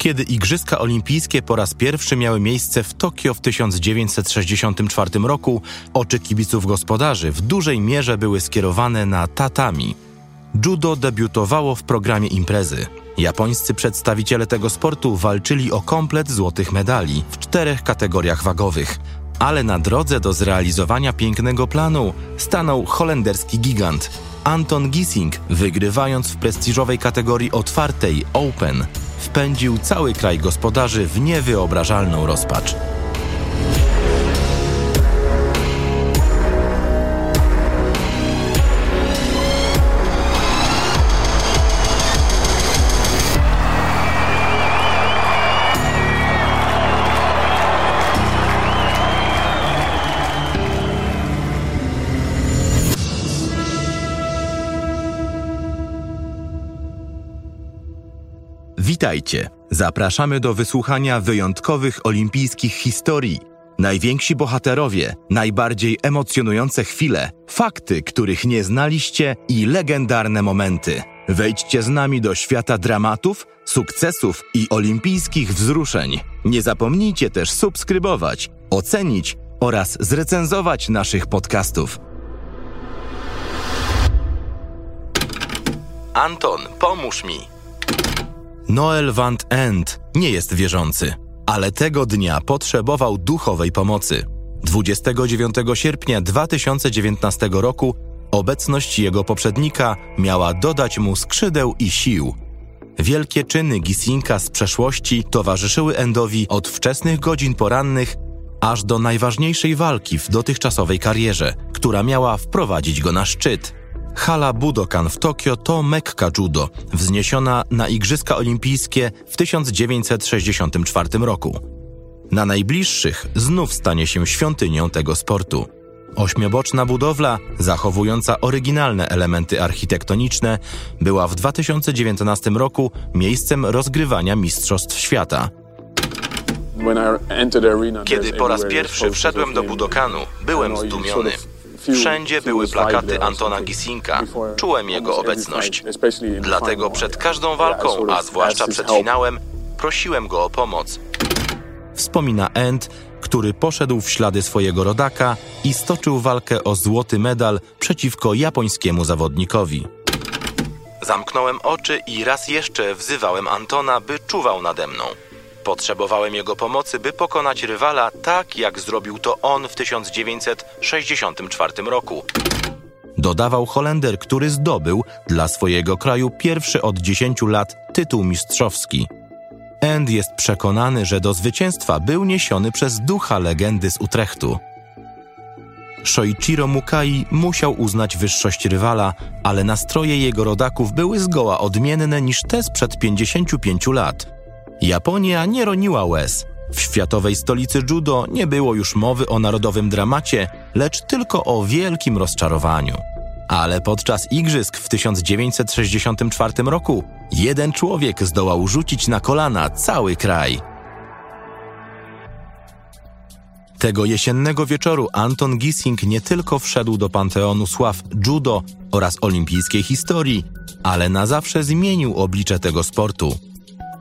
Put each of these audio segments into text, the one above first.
Kiedy Igrzyska Olimpijskie po raz pierwszy miały miejsce w Tokio w 1964 roku, oczy kibiców gospodarzy w dużej mierze były skierowane na tatami. Judo debiutowało w programie imprezy. Japońscy przedstawiciele tego sportu walczyli o komplet złotych medali w czterech kategoriach wagowych, ale na drodze do zrealizowania pięknego planu stanął holenderski gigant Anton Gissing, wygrywając w prestiżowej kategorii otwartej Open, wpędził cały kraj gospodarzy w niewyobrażalną rozpacz. Witajcie. Zapraszamy do wysłuchania wyjątkowych olimpijskich historii. Najwięksi bohaterowie, najbardziej emocjonujące chwile, fakty, których nie znaliście i legendarne momenty. Wejdźcie z nami do świata dramatów, sukcesów i olimpijskich wzruszeń. Nie zapomnijcie też subskrybować, ocenić oraz zrecenzować naszych podcastów. Anton, pomóż mi. Noel Van End nie jest wierzący, ale tego dnia potrzebował duchowej pomocy. 29 sierpnia 2019 roku obecność jego poprzednika miała dodać mu skrzydeł i sił. Wielkie czyny Gisinka z przeszłości towarzyszyły Endowi od wczesnych godzin porannych aż do najważniejszej walki w dotychczasowej karierze, która miała wprowadzić go na szczyt – Hala Budokan w Tokio to Mekka judo, wzniesiona na Igrzyska Olimpijskie w 1964 roku. Na najbliższych znów stanie się świątynią tego sportu. Ośmioboczna budowla, zachowująca oryginalne elementy architektoniczne, była w 2019 roku miejscem rozgrywania Mistrzostw Świata. Kiedy po raz pierwszy wszedłem do Budokanu, byłem zdumiony. Wszędzie były plakaty Antona Gisinka. Czułem jego obecność. Dlatego przed każdą walką, a zwłaszcza przed finałem, prosiłem go o pomoc. Wspomina End, który poszedł w ślady swojego rodaka i stoczył walkę o złoty medal przeciwko japońskiemu zawodnikowi. Zamknąłem oczy i raz jeszcze wzywałem Antona, by czuwał nade mną. Potrzebowałem jego pomocy, by pokonać rywala tak, jak zrobił to on w 1964 roku. Dodawał Holender, który zdobył dla swojego kraju pierwszy od 10 lat tytuł mistrzowski. End jest przekonany, że do zwycięstwa był niesiony przez ducha legendy z Utrechtu. Shoichiro Mukai musiał uznać wyższość rywala, ale nastroje jego rodaków były zgoła odmienne niż te sprzed 55 lat. Japonia nie roniła łez. W światowej stolicy judo nie było już mowy o narodowym dramacie, lecz tylko o wielkim rozczarowaniu. Ale podczas igrzysk w 1964 roku jeden człowiek zdołał rzucić na kolana cały kraj. Tego jesiennego wieczoru Anton Gissing nie tylko wszedł do panteonu sław judo oraz olimpijskiej historii, ale na zawsze zmienił oblicze tego sportu.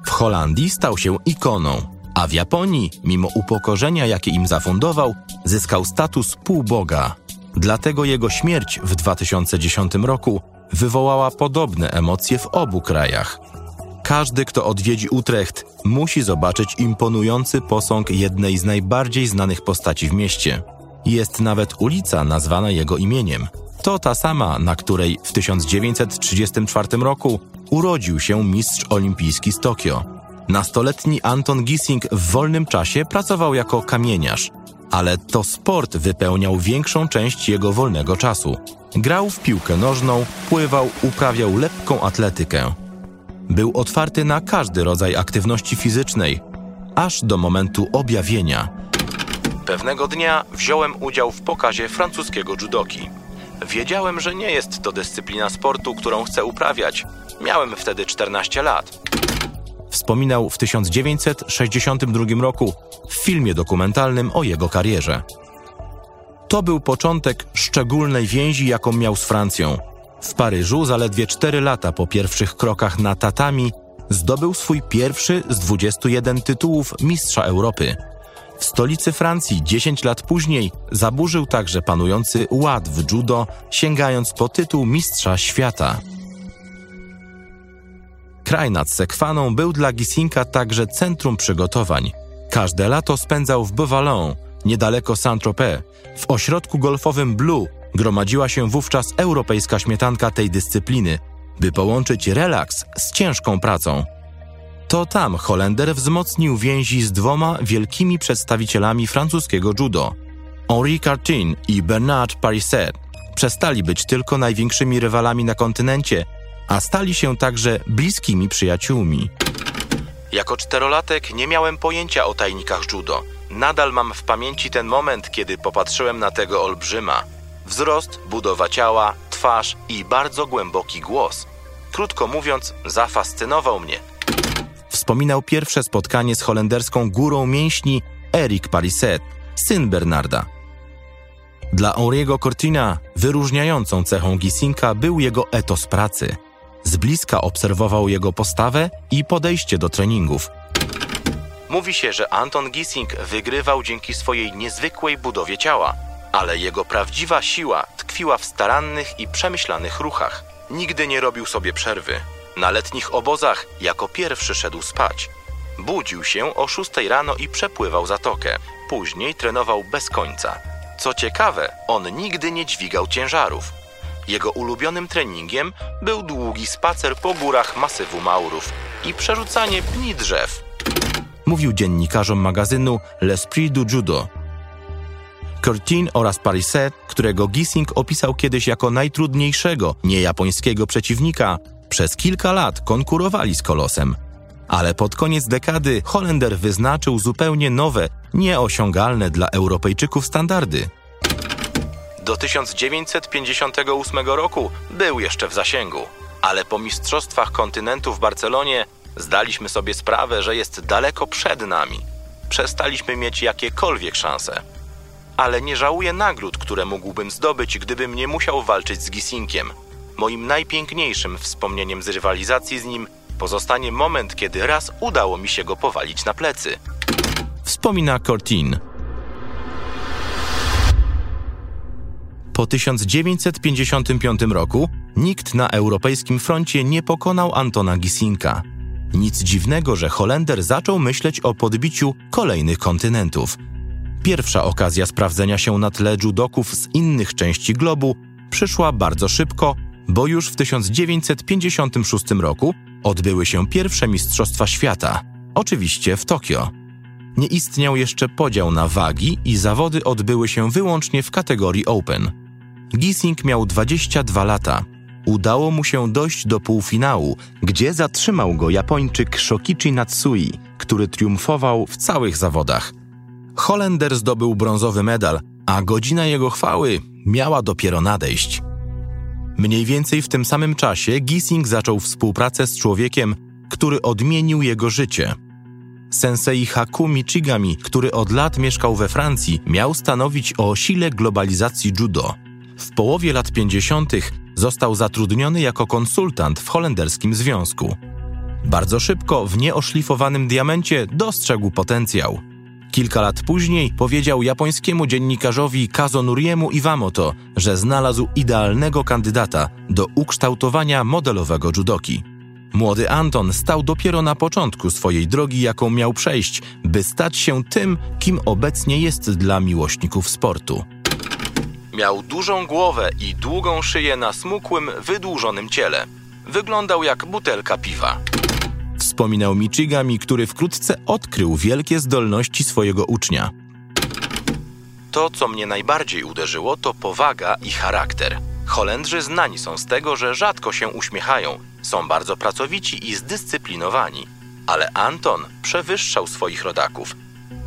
W Holandii stał się ikoną, a w Japonii, mimo upokorzenia, jakie im zafundował, zyskał status półboga. Dlatego jego śmierć w 2010 roku wywołała podobne emocje w obu krajach. Każdy, kto odwiedzi Utrecht, musi zobaczyć imponujący posąg jednej z najbardziej znanych postaci w mieście. Jest nawet ulica nazwana jego imieniem. To ta sama, na której w 1934 roku urodził się mistrz olimpijski z Tokio. Nastoletni Anton Gissing w wolnym czasie pracował jako kamieniarz, ale to sport wypełniał większą część jego wolnego czasu. Grał w piłkę nożną, pływał, uprawiał lepką atletykę. Był otwarty na każdy rodzaj aktywności fizycznej, aż do momentu objawienia. Pewnego dnia wziąłem udział w pokazie francuskiego judoki. Wiedziałem, że nie jest to dyscyplina sportu, którą chcę uprawiać. Miałem wtedy 14 lat. Wspominał w 1962 roku w filmie dokumentalnym o jego karierze. To był początek szczególnej więzi, jaką miał z Francją. W Paryżu zaledwie 4 lata po pierwszych krokach na tatami zdobył swój pierwszy z 21 tytułów mistrza Europy. W stolicy Francji 10 lat później zaburzył także panujący ład w judo, sięgając po tytuł mistrza świata. Kraj nad Sekwaną był dla Gisinka także centrum przygotowań. Każde lato spędzał w Beauvalon, niedaleko Saint-Tropez. W ośrodku golfowym Blue gromadziła się wówczas europejska śmietanka tej dyscypliny, by połączyć relaks z ciężką pracą. To tam Holender wzmocnił więzi z dwoma wielkimi przedstawicielami francuskiego judo. Henri Cartin i Bernard Pariset przestali być tylko największymi rywalami na kontynencie, a stali się także bliskimi przyjaciółmi. Jako czterolatek nie miałem pojęcia o tajnikach judo. Nadal mam w pamięci ten moment, kiedy popatrzyłem na tego olbrzyma. Wzrost, budowa ciała, twarz i bardzo głęboki głos. Krótko mówiąc, zafascynował mnie. Wspominał pierwsze spotkanie z holenderską górą mięśni Eric Pariset, syn Bernarda. Dla Henriego Cortina wyróżniającą cechą Gisinka był jego etos pracy. Z bliska obserwował jego postawę i podejście do treningów. Mówi się, że Anton Gising wygrywał dzięki swojej niezwykłej budowie ciała, ale jego prawdziwa siła tkwiła w starannych i przemyślanych ruchach. Nigdy nie robił sobie przerwy. Na letnich obozach jako pierwszy szedł spać. Budził się o 6 rano i przepływał zatokę. Później trenował bez końca. Co ciekawe, on nigdy nie dźwigał ciężarów. Jego ulubionym treningiem był długi spacer po górach masywu Maurów i przerzucanie pni drzew. Mówił dziennikarzom magazynu L'Esprit du Judo. Curtin oraz Pariset, którego Gissing opisał kiedyś jako najtrudniejszego niejapońskiego przeciwnika, przez kilka lat konkurowali z Kolosem. Ale pod koniec dekady Holender wyznaczył zupełnie nowe, nieosiągalne dla Europejczyków standardy. Do 1958 roku był jeszcze w zasięgu, ale po Mistrzostwach Kontynentu w Barcelonie zdaliśmy sobie sprawę, że jest daleko przed nami. Przestaliśmy mieć jakiekolwiek szanse. Ale nie żałuję nagród, które mógłbym zdobyć, gdybym nie musiał walczyć z Gisinkiem. Moim najpiękniejszym wspomnieniem z rywalizacji z nim pozostanie moment, kiedy raz udało mi się go powalić na plecy. Wspomina Cortin. Po 1955 roku nikt na europejskim froncie nie pokonał Antona Gisinka. Nic dziwnego, że Holender zaczął myśleć o podbiciu kolejnych kontynentów. Pierwsza okazja sprawdzenia się na tle judoków z innych części globu przyszła bardzo szybko, bo już w 1956 roku odbyły się pierwsze Mistrzostwa Świata, oczywiście w Tokio. Nie istniał jeszcze podział na wagi i zawody odbyły się wyłącznie w kategorii Open. Gising miał 22 lata. Udało mu się dojść do półfinału, gdzie zatrzymał go Japończyk Shokichi Natsui, który triumfował w całych zawodach. Holender zdobył brązowy medal, a godzina jego chwały miała dopiero nadejść. Mniej więcej w tym samym czasie Gising zaczął współpracę z człowiekiem, który odmienił jego życie. Sensei Haku Michigami, który od lat mieszkał we Francji, miał stanowić o sile globalizacji judo. W połowie lat 50. został zatrudniony jako konsultant w holenderskim związku. Bardzo szybko w nieoszlifowanym diamencie dostrzegł potencjał. Kilka lat później powiedział japońskiemu dziennikarzowi Kazonuriemu Iwamoto, że znalazł idealnego kandydata do ukształtowania modelowego judoki. Młody Anton stał dopiero na początku swojej drogi, jaką miał przejść, by stać się tym, kim obecnie jest dla miłośników sportu. Miał dużą głowę i długą szyję na smukłym, wydłużonym ciele. Wyglądał jak butelka piwa. Wspominał Michigami, który wkrótce odkrył wielkie zdolności swojego ucznia. To, co mnie najbardziej uderzyło, to powaga i charakter. Holendrzy znani są z tego, że rzadko się uśmiechają, są bardzo pracowici i zdyscyplinowani. Ale Anton przewyższał swoich rodaków.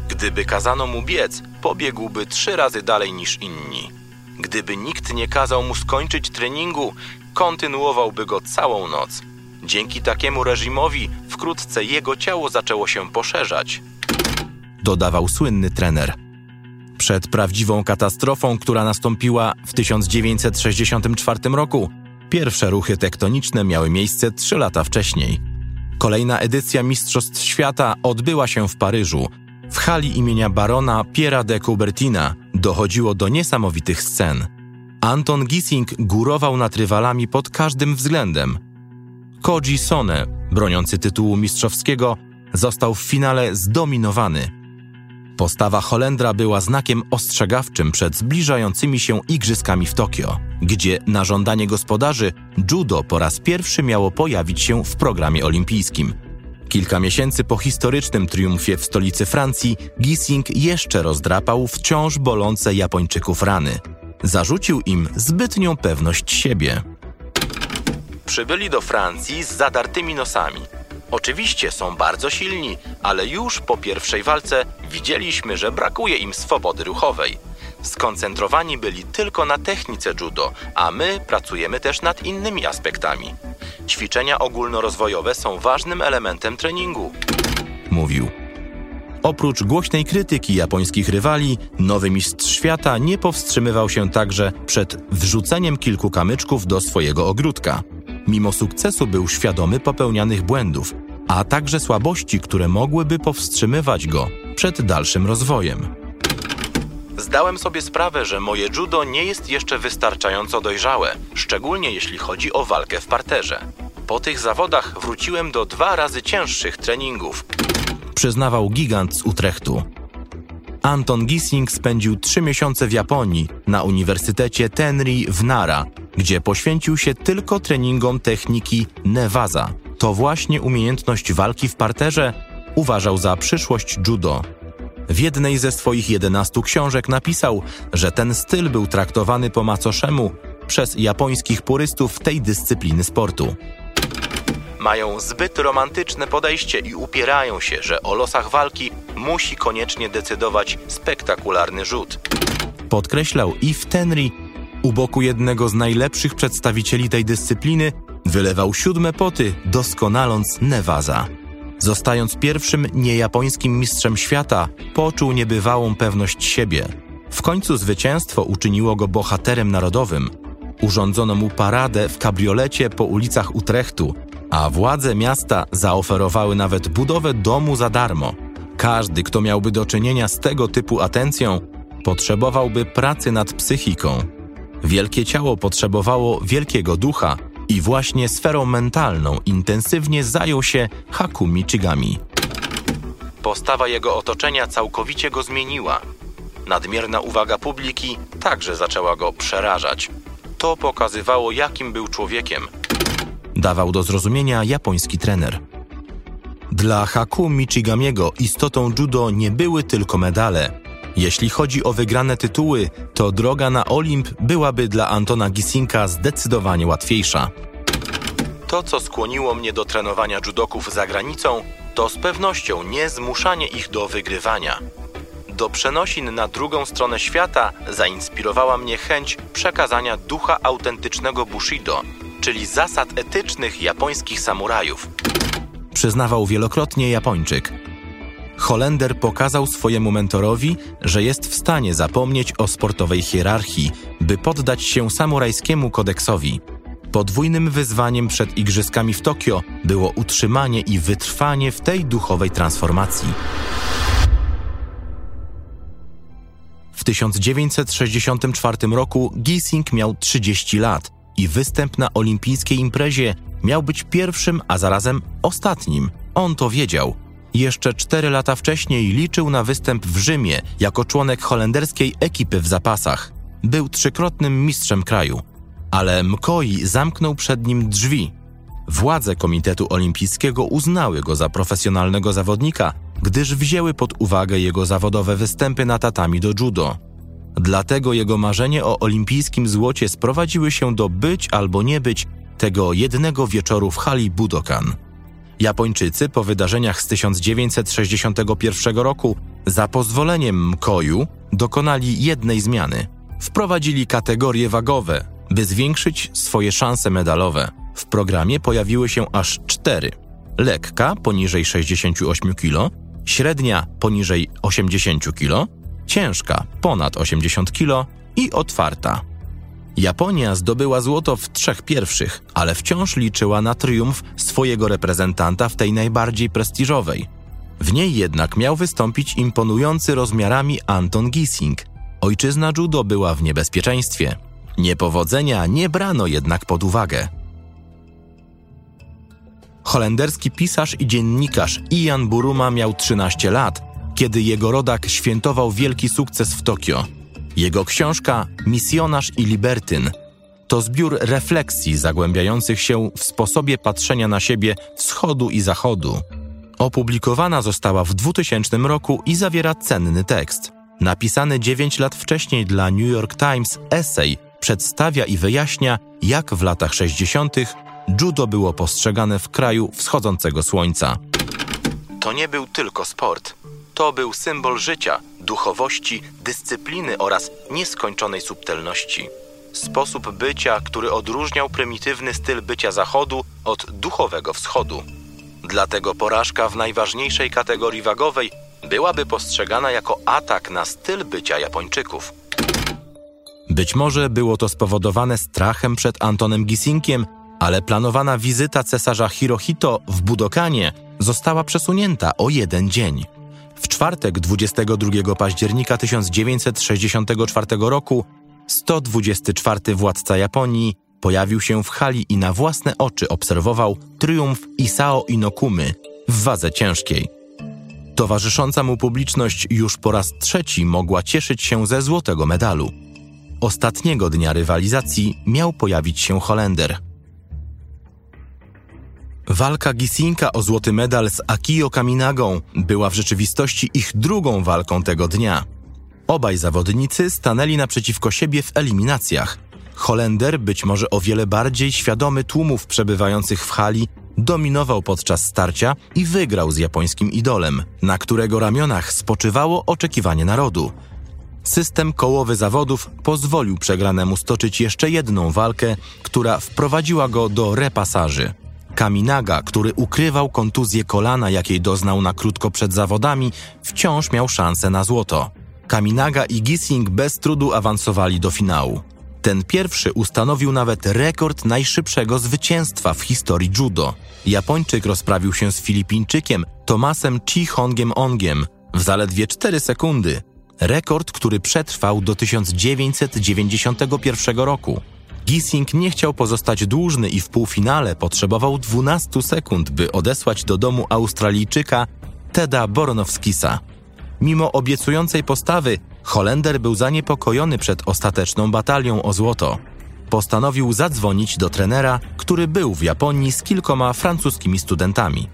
Gdyby kazano mu biec, pobiegłby trzy razy dalej niż inni. Gdyby nikt nie kazał mu skończyć treningu, kontynuowałby go całą noc. Dzięki takiemu reżimowi wkrótce jego ciało zaczęło się poszerzać. Dodawał słynny trener. Przed prawdziwą katastrofą, która nastąpiła w 1964 roku, pierwsze ruchy tektoniczne miały miejsce trzy lata wcześniej. Kolejna edycja Mistrzostw Świata odbyła się w Paryżu. W hali imienia barona Piera de Coubertina dochodziło do niesamowitych scen. Anton Gissing górował nad rywalami pod każdym względem. Koji Sone, broniący tytułu mistrzowskiego, został w finale zdominowany. Postawa Holendra była znakiem ostrzegawczym przed zbliżającymi się igrzyskami w Tokio, gdzie na żądanie gospodarzy judo po raz pierwszy miało pojawić się w programie olimpijskim. Kilka miesięcy po historycznym triumfie w stolicy Francji, Gissing jeszcze rozdrapał wciąż bolące Japończyków rany. Zarzucił im zbytnią pewność siebie. Przybyli do Francji z zadartymi nosami. Oczywiście są bardzo silni, ale już po pierwszej walce widzieliśmy, że brakuje im swobody ruchowej. Skoncentrowani byli tylko na technice judo, a my pracujemy też nad innymi aspektami. Ćwiczenia ogólnorozwojowe są ważnym elementem treningu. Mówił. Oprócz głośnej krytyki japońskich rywali, nowy mistrz świata nie powstrzymywał się także przed wrzuceniem kilku kamyczków do swojego ogródka. Mimo sukcesu był świadomy popełnianych błędów, a także słabości, które mogłyby powstrzymywać go przed dalszym rozwojem. Zdałem sobie sprawę, że moje judo nie jest jeszcze wystarczająco dojrzałe, szczególnie jeśli chodzi o walkę w parterze. Po tych zawodach wróciłem do dwa razy cięższych treningów. Przyznawał gigant z Utrechtu. Anton Gissing spędził trzy miesiące w Japonii na Uniwersytecie Tenri w Nara, gdzie poświęcił się tylko treningom techniki Nevaza. To właśnie umiejętność walki w parterze uważał za przyszłość judo. W jednej ze swoich 11 książek napisał, że ten styl był traktowany po macoszemu przez japońskich purystów tej dyscypliny sportu. Mają zbyt romantyczne podejście i upierają się, że o losach walki musi koniecznie decydować spektakularny rzut. Podkreślał Yves Tenry, u boku jednego z najlepszych przedstawicieli tej dyscypliny, wylewał siódme poty, doskonaląc Nevaza. Zostając pierwszym niejapońskim mistrzem świata, poczuł niebywałą pewność siebie. W końcu zwycięstwo uczyniło go bohaterem narodowym. Urządzono mu paradę w kabriolecie po ulicach Utrechtu, a władze miasta zaoferowały nawet budowę domu za darmo. Każdy, kto miałby do czynienia z tego typu atencją, potrzebowałby pracy nad psychiką. Wielkie ciało potrzebowało wielkiego ducha, i właśnie sferą mentalną intensywnie zajął się Haku Michigami. Postawa jego otoczenia całkowicie go zmieniła. Nadmierna uwaga publiki także zaczęła go przerażać. To pokazywało, jakim był człowiekiem. Dawał do zrozumienia japoński trener. Dla Haku Michigamiego istotą judo nie były tylko medale. Jeśli chodzi o wygrane tytuły, to droga na Olimp byłaby dla Antona Gisinka zdecydowanie łatwiejsza. To, co skłoniło mnie do trenowania judoków za granicą, to z pewnością nie zmuszanie ich do wygrywania. Do przenosin na drugą stronę świata zainspirowała mnie chęć przekazania ducha autentycznego Bushido, czyli zasad etycznych japońskich samurajów. Przyznawał wielokrotnie Japończyk. Holender pokazał swojemu mentorowi, że jest w stanie zapomnieć o sportowej hierarchii, by poddać się samurajskiemu kodeksowi. Podwójnym wyzwaniem przed Igrzyskami w Tokio było utrzymanie i wytrwanie w tej duchowej transformacji. W 1964 roku Gissing miał 30 lat i występ na olimpijskiej imprezie miał być pierwszym, a zarazem ostatnim. On to wiedział. Jeszcze cztery lata wcześniej liczył na występ w Rzymie jako członek holenderskiej ekipy w zapasach. Był trzykrotnym mistrzem kraju ale Mkoi zamknął przed nim drzwi. Władze Komitetu Olimpijskiego uznały go za profesjonalnego zawodnika, gdyż wzięły pod uwagę jego zawodowe występy na tatami do judo. Dlatego jego marzenie o olimpijskim złocie sprowadziły się do być albo nie być tego jednego wieczoru w hali Budokan. Japończycy po wydarzeniach z 1961 roku za pozwoleniem Mkoju dokonali jednej zmiany. Wprowadzili kategorie wagowe, by zwiększyć swoje szanse medalowe, w programie pojawiły się aż cztery: lekka poniżej 68 kg, średnia poniżej 80 kg, ciężka ponad 80 kg i otwarta. Japonia zdobyła złoto w trzech pierwszych, ale wciąż liczyła na triumf swojego reprezentanta w tej najbardziej prestiżowej. W niej jednak miał wystąpić imponujący rozmiarami Anton Gissing. Ojczyzna judo była w niebezpieczeństwie. Niepowodzenia nie brano jednak pod uwagę. Holenderski pisarz i dziennikarz Ian Buruma miał 13 lat, kiedy jego rodak świętował wielki sukces w Tokio. Jego książka Misjonarz i Libertyn to zbiór refleksji zagłębiających się w sposobie patrzenia na siebie wschodu i zachodu. Opublikowana została w 2000 roku i zawiera cenny tekst. Napisany 9 lat wcześniej dla New York Times esej przedstawia i wyjaśnia, jak w latach 60. judo było postrzegane w kraju wschodzącego słońca. To nie był tylko sport. To był symbol życia, duchowości, dyscypliny oraz nieskończonej subtelności. Sposób bycia, który odróżniał prymitywny styl bycia Zachodu od duchowego Wschodu. Dlatego porażka w najważniejszej kategorii wagowej byłaby postrzegana jako atak na styl bycia Japończyków. Być może było to spowodowane strachem przed Antonem Gisinkiem, ale planowana wizyta cesarza Hirohito w Budokanie została przesunięta o jeden dzień. W czwartek 22 października 1964 roku 124 władca Japonii pojawił się w hali i na własne oczy obserwował triumf Isao Inokumy w wadze ciężkiej. Towarzysząca mu publiczność już po raz trzeci mogła cieszyć się ze złotego medalu. Ostatniego dnia rywalizacji miał pojawić się Holender. Walka Gisinka o złoty medal z Akio Kaminagą była w rzeczywistości ich drugą walką tego dnia. Obaj zawodnicy stanęli naprzeciwko siebie w eliminacjach. Holender, być może o wiele bardziej świadomy tłumów przebywających w hali, dominował podczas starcia i wygrał z japońskim idolem, na którego ramionach spoczywało oczekiwanie narodu. System kołowy zawodów pozwolił przegranemu stoczyć jeszcze jedną walkę, która wprowadziła go do repasaży. Kaminaga, który ukrywał kontuzję kolana, jakiej doznał na krótko przed zawodami, wciąż miał szansę na złoto. Kaminaga i Gissing bez trudu awansowali do finału. Ten pierwszy ustanowił nawet rekord najszybszego zwycięstwa w historii judo. Japończyk rozprawił się z Filipińczykiem Tomasem Chi Hongiem Ongiem w zaledwie 4 sekundy. Rekord, który przetrwał do 1991 roku. Gissing nie chciał pozostać dłużny i w półfinale potrzebował 12 sekund, by odesłać do domu Australijczyka Teda Boronowskisa. Mimo obiecującej postawy, Holender był zaniepokojony przed ostateczną batalią o złoto. Postanowił zadzwonić do trenera, który był w Japonii z kilkoma francuskimi studentami.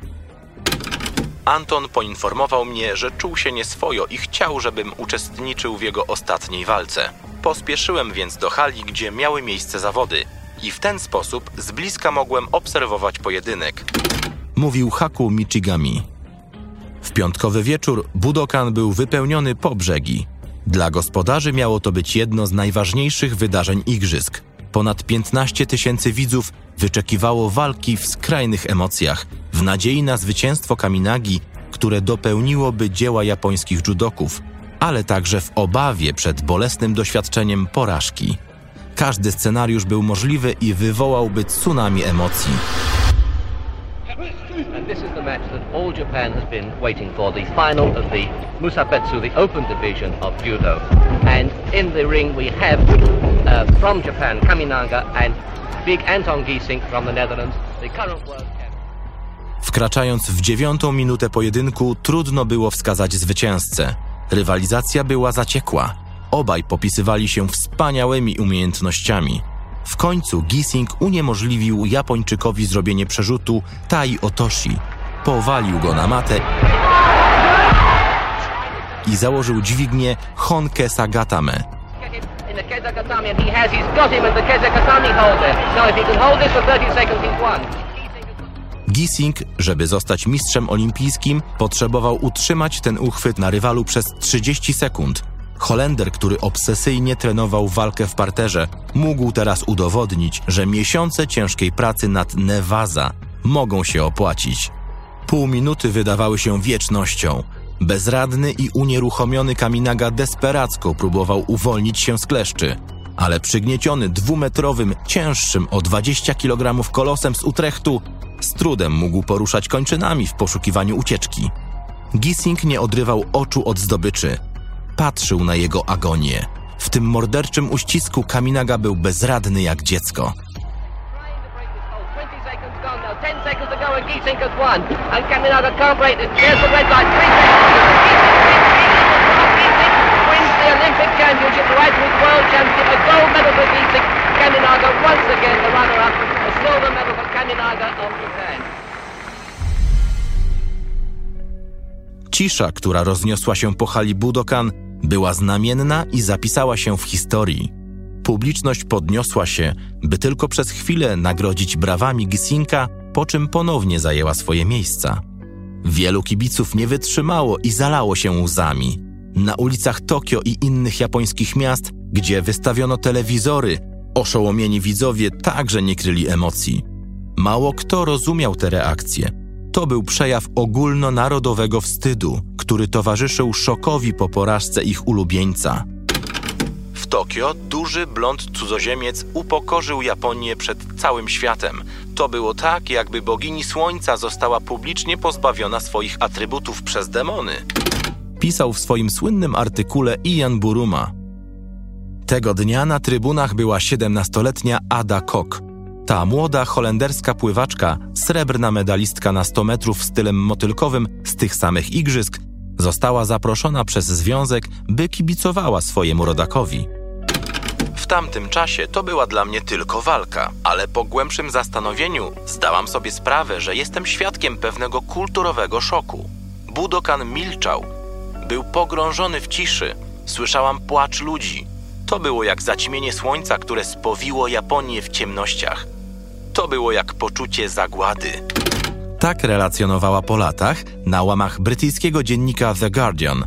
Anton poinformował mnie, że czuł się nieswojo i chciał, żebym uczestniczył w jego ostatniej walce. Pospieszyłem więc do hali, gdzie miały miejsce zawody i w ten sposób z bliska mogłem obserwować pojedynek. Mówił Haku Michigami. W piątkowy wieczór Budokan był wypełniony po brzegi. Dla gospodarzy miało to być jedno z najważniejszych wydarzeń igrzysk. Ponad 15 tysięcy widzów wyczekiwało walki w skrajnych emocjach, w nadziei na zwycięstwo Kaminagi, które dopełniłoby dzieła japońskich judoków, ale także w obawie przed bolesnym doświadczeniem porażki. Każdy scenariusz był możliwy i wywołałby tsunami emocji. This is the match that all Japan has been waiting for, the final of the Musabetsu, the open division of judo. And in the ring we have uh, from Japan, Kaminaga, and big Anton Giesing from the Netherlands, the current world. Wkraczając w dziewiątą minutę pojedynku, trudno było wskazać zwycięzcę. Rywalizacja była zaciekła. Obaj popisywali się wspaniałymi umiejętnościami. W końcu Gising uniemożliwił Japończykowi zrobienie przerzutu Tai Otoshi. Powalił go na matę i założył dźwignię Honke Sagatame. Get him in the Kezagatami, and he has, he's got him in the Kezagatami holder. Now if he can hold this for 30 seconds, he's won. Giesing has got- Gising, żeby zostać mistrzem olimpijskim, potrzebował utrzymać ten uchwyt na rywalu przez 30 sekund. Holender, który obsesyjnie trenował walkę w parterze, mógł teraz udowodnić, że miesiące ciężkiej pracy nad Nevaza mogą się opłacić. Pół minuty wydawały się wiecznością. Bezradny i unieruchomiony Kaminaga desperacko próbował uwolnić się z kleszczy. ale przygnieciony dwumetrowym, cięższym o 20 kg kolosem z Utrechtu, z trudem mógł poruszać kończynami w poszukiwaniu ucieczki. Gissing nie odrywał oczu od zdobyczy. Patrzył na jego agonię. W tym morderczym uścisku Kaminaga był bezradny jak dziecko. Trying to break this hold. 20 seconds gone now. 10 seconds to go and Geesink has won. And Kaminaga can't break this. There's the red light. Three seconds. Geesink wins the Olympic Championship, right with World Championship. A gold medal for Geesink. Kaminaga once again the runner-up. A silver medal for Kaminaga of Japan. Cisza, która rozniosła się po hali Budokan, była znamienna i zapisała się w historii. Publiczność podniosła się, by tylko przez chwilę nagrodzić brawami Gisinka, po czym ponownie zajęła swoje miejsca. Wielu kibiców nie wytrzymało i zalało się łzami. Na ulicach Tokio i innych japońskich miast, gdzie wystawiono telewizory, oszołomieni widzowie także nie kryli emocji. Mało kto rozumiał te reakcje. To był przejaw ogólnonarodowego wstydu, który towarzyszył szokowi po porażce ich ulubieńca. W Tokio duży blond cudzoziemiec upokorzył Japonię przed całym światem. To było tak, jakby bogini słońca została publicznie pozbawiona swoich atrybutów przez demony. Pisał w swoim słynnym artykule Ian Buruma. Tego dnia na trybunach była 17-letnia Ada Kok. Ta młoda holenderska pływaczka, srebrna medalistka na 100 metrów stylem motylkowym z tych samych igrzysk, została zaproszona przez związek, by kibicowała swojemu rodakowi. W tamtym czasie to była dla mnie tylko walka, ale po głębszym zastanowieniu zdałam sobie sprawę, że jestem świadkiem pewnego kulturowego szoku. Budokan milczał. Był pogrążony w ciszy. Słyszałam płacz ludzi. To było jak zaćmienie słońca, które spowiło Japonię w ciemnościach. To było jak poczucie zagłady. Tak relacjonowała po latach na łamach brytyjskiego dziennika The Guardian.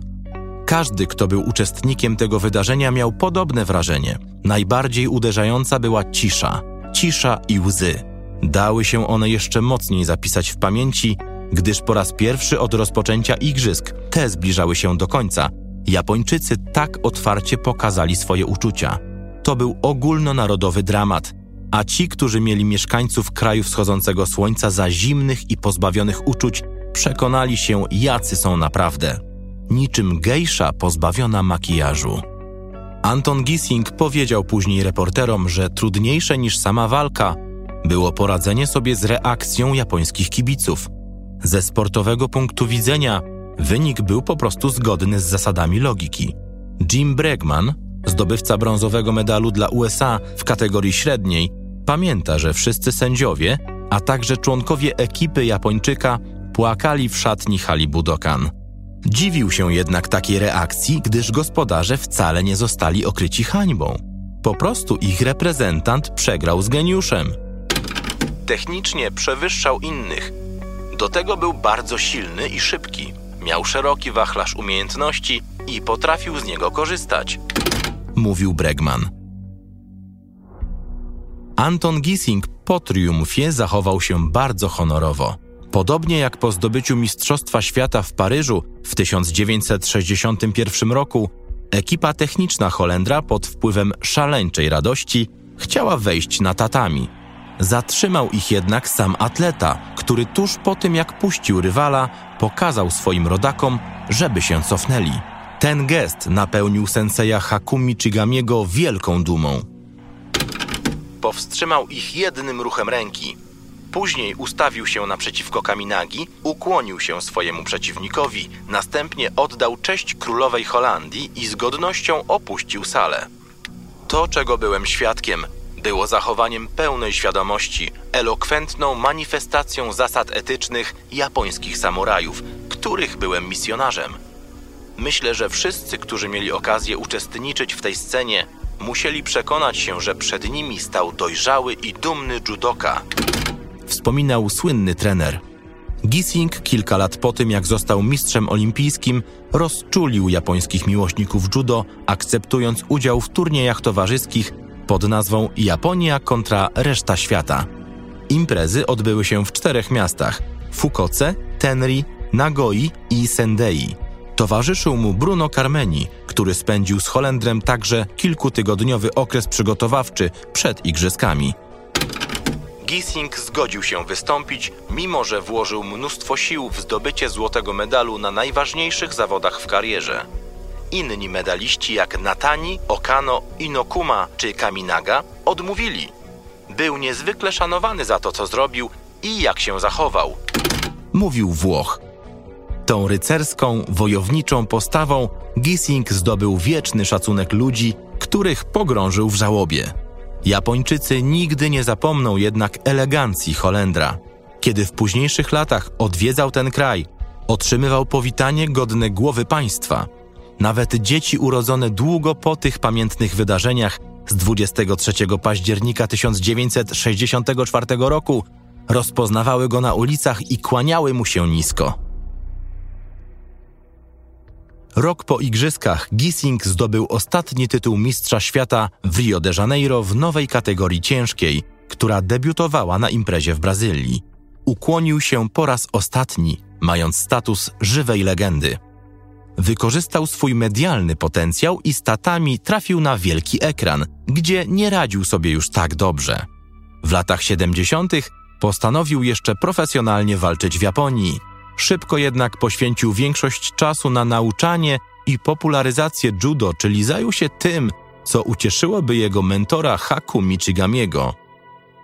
Każdy, kto był uczestnikiem tego wydarzenia, miał podobne wrażenie. Najbardziej uderzająca była cisza. Cisza i łzy. Dały się one jeszcze mocniej zapisać w pamięci, gdyż po raz pierwszy od rozpoczęcia igrzysk te zbliżały się do końca. Japończycy tak otwarcie pokazali swoje uczucia. To był ogólnonarodowy dramat, a ci, którzy mieli mieszkańców kraju wschodzącego słońca za zimnych i pozbawionych uczuć, przekonali się, jacy są naprawdę. Niczym gejsza pozbawiona makijażu. Anton Gissing powiedział później reporterom, że trudniejsze niż sama walka było poradzenie sobie z reakcją japońskich kibiców. Ze sportowego punktu widzenia wynik był po prostu zgodny z zasadami logiki. Jim Bregman, zdobywca brązowego medalu dla USA w kategorii średniej, pamięta, że wszyscy sędziowie, a także członkowie ekipy Japończyka płakali w szatni hali Budokan. Dziwił się jednak takiej reakcji, gdyż gospodarze wcale nie zostali okryci hańbą. Po prostu ich reprezentant przegrał z geniuszem. Technicznie przewyższał innych. Do tego był bardzo silny i szybki. Miał szeroki wachlarz umiejętności i potrafił z niego korzystać. Mówił Bregman. Anton Gissing po triumfie zachował się bardzo honorowo. Podobnie jak po zdobyciu Mistrzostwa Świata w Paryżu w 1961 roku, ekipa techniczna Holendra pod wpływem szaleńczej radości chciała wejść na tatami. Zatrzymał ich jednak sam atleta, który tuż po tym jak puścił rywala, pokazał swoim rodakom, żeby się cofnęli. Ten gest napełnił senseja Hakumi Chigamiego wielką dumą. Powstrzymał ich jednym ruchem ręki. Później ustawił się naprzeciwko Kaminagi, ukłonił się swojemu przeciwnikowi, następnie oddał cześć królowej Holandii i z godnością opuścił salę. To, czego byłem świadkiem, było zachowaniem pełnej świadomości, elokwentną manifestacją zasad etycznych japońskich samurajów, których byłem misjonarzem. Myślę, że wszyscy, którzy mieli okazję uczestniczyć w tej scenie, musieli przekonać się, że przed nimi stał dojrzały i dumny judoka. Wspominał słynny trener. Gissing kilka lat po tym, jak został mistrzem olimpijskim, rozczulił japońskich miłośników judo, akceptując udział w turniejach towarzyskich pod nazwą Japonia kontra reszta świata. Imprezy odbyły się w czterech miastach: Fukoce, Tenri, Nagoi i Sendai. Towarzyszył mu Bruno Carmeni, który spędził z Holendrem także kilkutygodniowy okres przygotowawczy przed igrzyskami. Gissing zgodził się wystąpić, mimo że włożył mnóstwo sił w zdobycie złotego medalu na najważniejszych zawodach w karierze. Inni medaliści jak Natani, Okano, Inokuma czy Kaminaga odmówili. Był niezwykle szanowany za to, co zrobił i jak się zachował. Mówił Włoch. Tą rycerską, wojowniczą postawą Gissing zdobył wieczny szacunek ludzi, których pogrążył w żałobie. Japończycy nigdy nie zapomną jednak elegancji Holendra. Kiedy w późniejszych latach odwiedzał ten kraj, otrzymywał powitanie godne głowy państwa. Nawet dzieci urodzone długo po tych pamiętnych wydarzeniach z 23 października 1964 roku rozpoznawały go na ulicach i kłaniały mu się nisko. Rok po igrzyskach Gissing zdobył ostatni tytuł Mistrza Świata w Rio de Janeiro w nowej kategorii ciężkiej, która debiutowała na imprezie w Brazylii. Ukłonił się po raz ostatni, mając status żywej legendy. Wykorzystał swój medialny potencjał i statami trafił na wielki ekran, gdzie nie radził sobie już tak dobrze. W latach 70. postanowił jeszcze profesjonalnie walczyć w Japonii – Szybko jednak poświęcił większość czasu na nauczanie i popularyzację judo, czyli zajął się tym, co ucieszyłoby jego mentora Haku Michigamiego.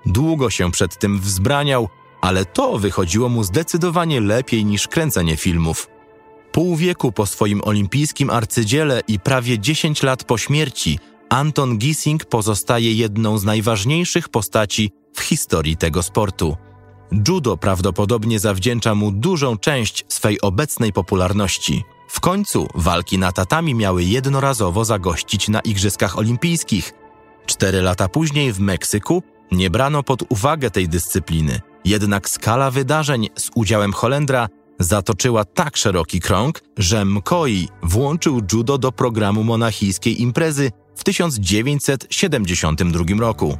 Długo się przed tym wzbraniał, ale to wychodziło mu zdecydowanie lepiej niż kręcenie filmów. Pół wieku po swoim olimpijskim arcydziele i prawie 10 lat po śmierci Anton Gissing pozostaje jedną z najważniejszych postaci w historii tego sportu. Judo prawdopodobnie zawdzięcza mu dużą część swej obecnej popularności. W końcu walki na tatami miały jednorazowo zagościć na Igrzyskach Olimpijskich. Cztery lata później w Meksyku nie brano pod uwagę tej dyscypliny, jednak skala wydarzeń z udziałem Holendra zatoczyła tak szeroki krąg, że Mkoi włączył judo do programu monachijskiej imprezy w 1972 roku.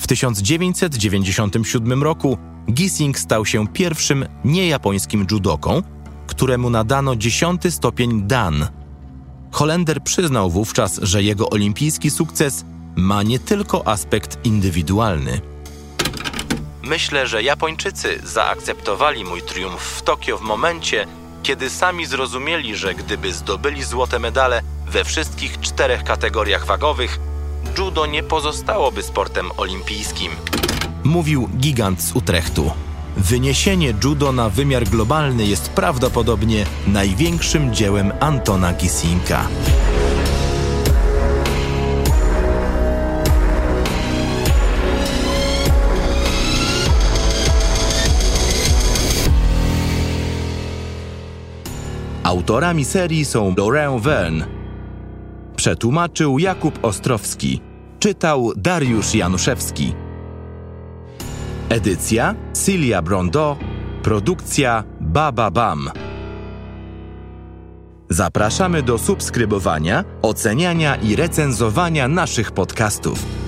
W 1997 roku Gissing stał się pierwszym niejapońskim judoką, któremu nadano dziesiąty stopień Dan. Holender przyznał wówczas, że jego olimpijski sukces ma nie tylko aspekt indywidualny. Myślę, że Japończycy zaakceptowali mój triumf w Tokio w momencie, kiedy sami zrozumieli, że gdyby zdobyli złote medale we wszystkich czterech kategoriach wagowych, judo nie pozostałoby sportem olimpijskim. Mówił gigant z Utrechtu. Wyniesienie judo na wymiar globalny jest prawdopodobnie największym dziełem Antona Gisinka. Autorami serii są Laurent Verne, Przetłumaczył Jakub Ostrowski. Czytał Dariusz Januszewski. Edycja Cilia Brondo. Produkcja Baba Bam. Zapraszamy do subskrybowania, oceniania i recenzowania naszych podcastów.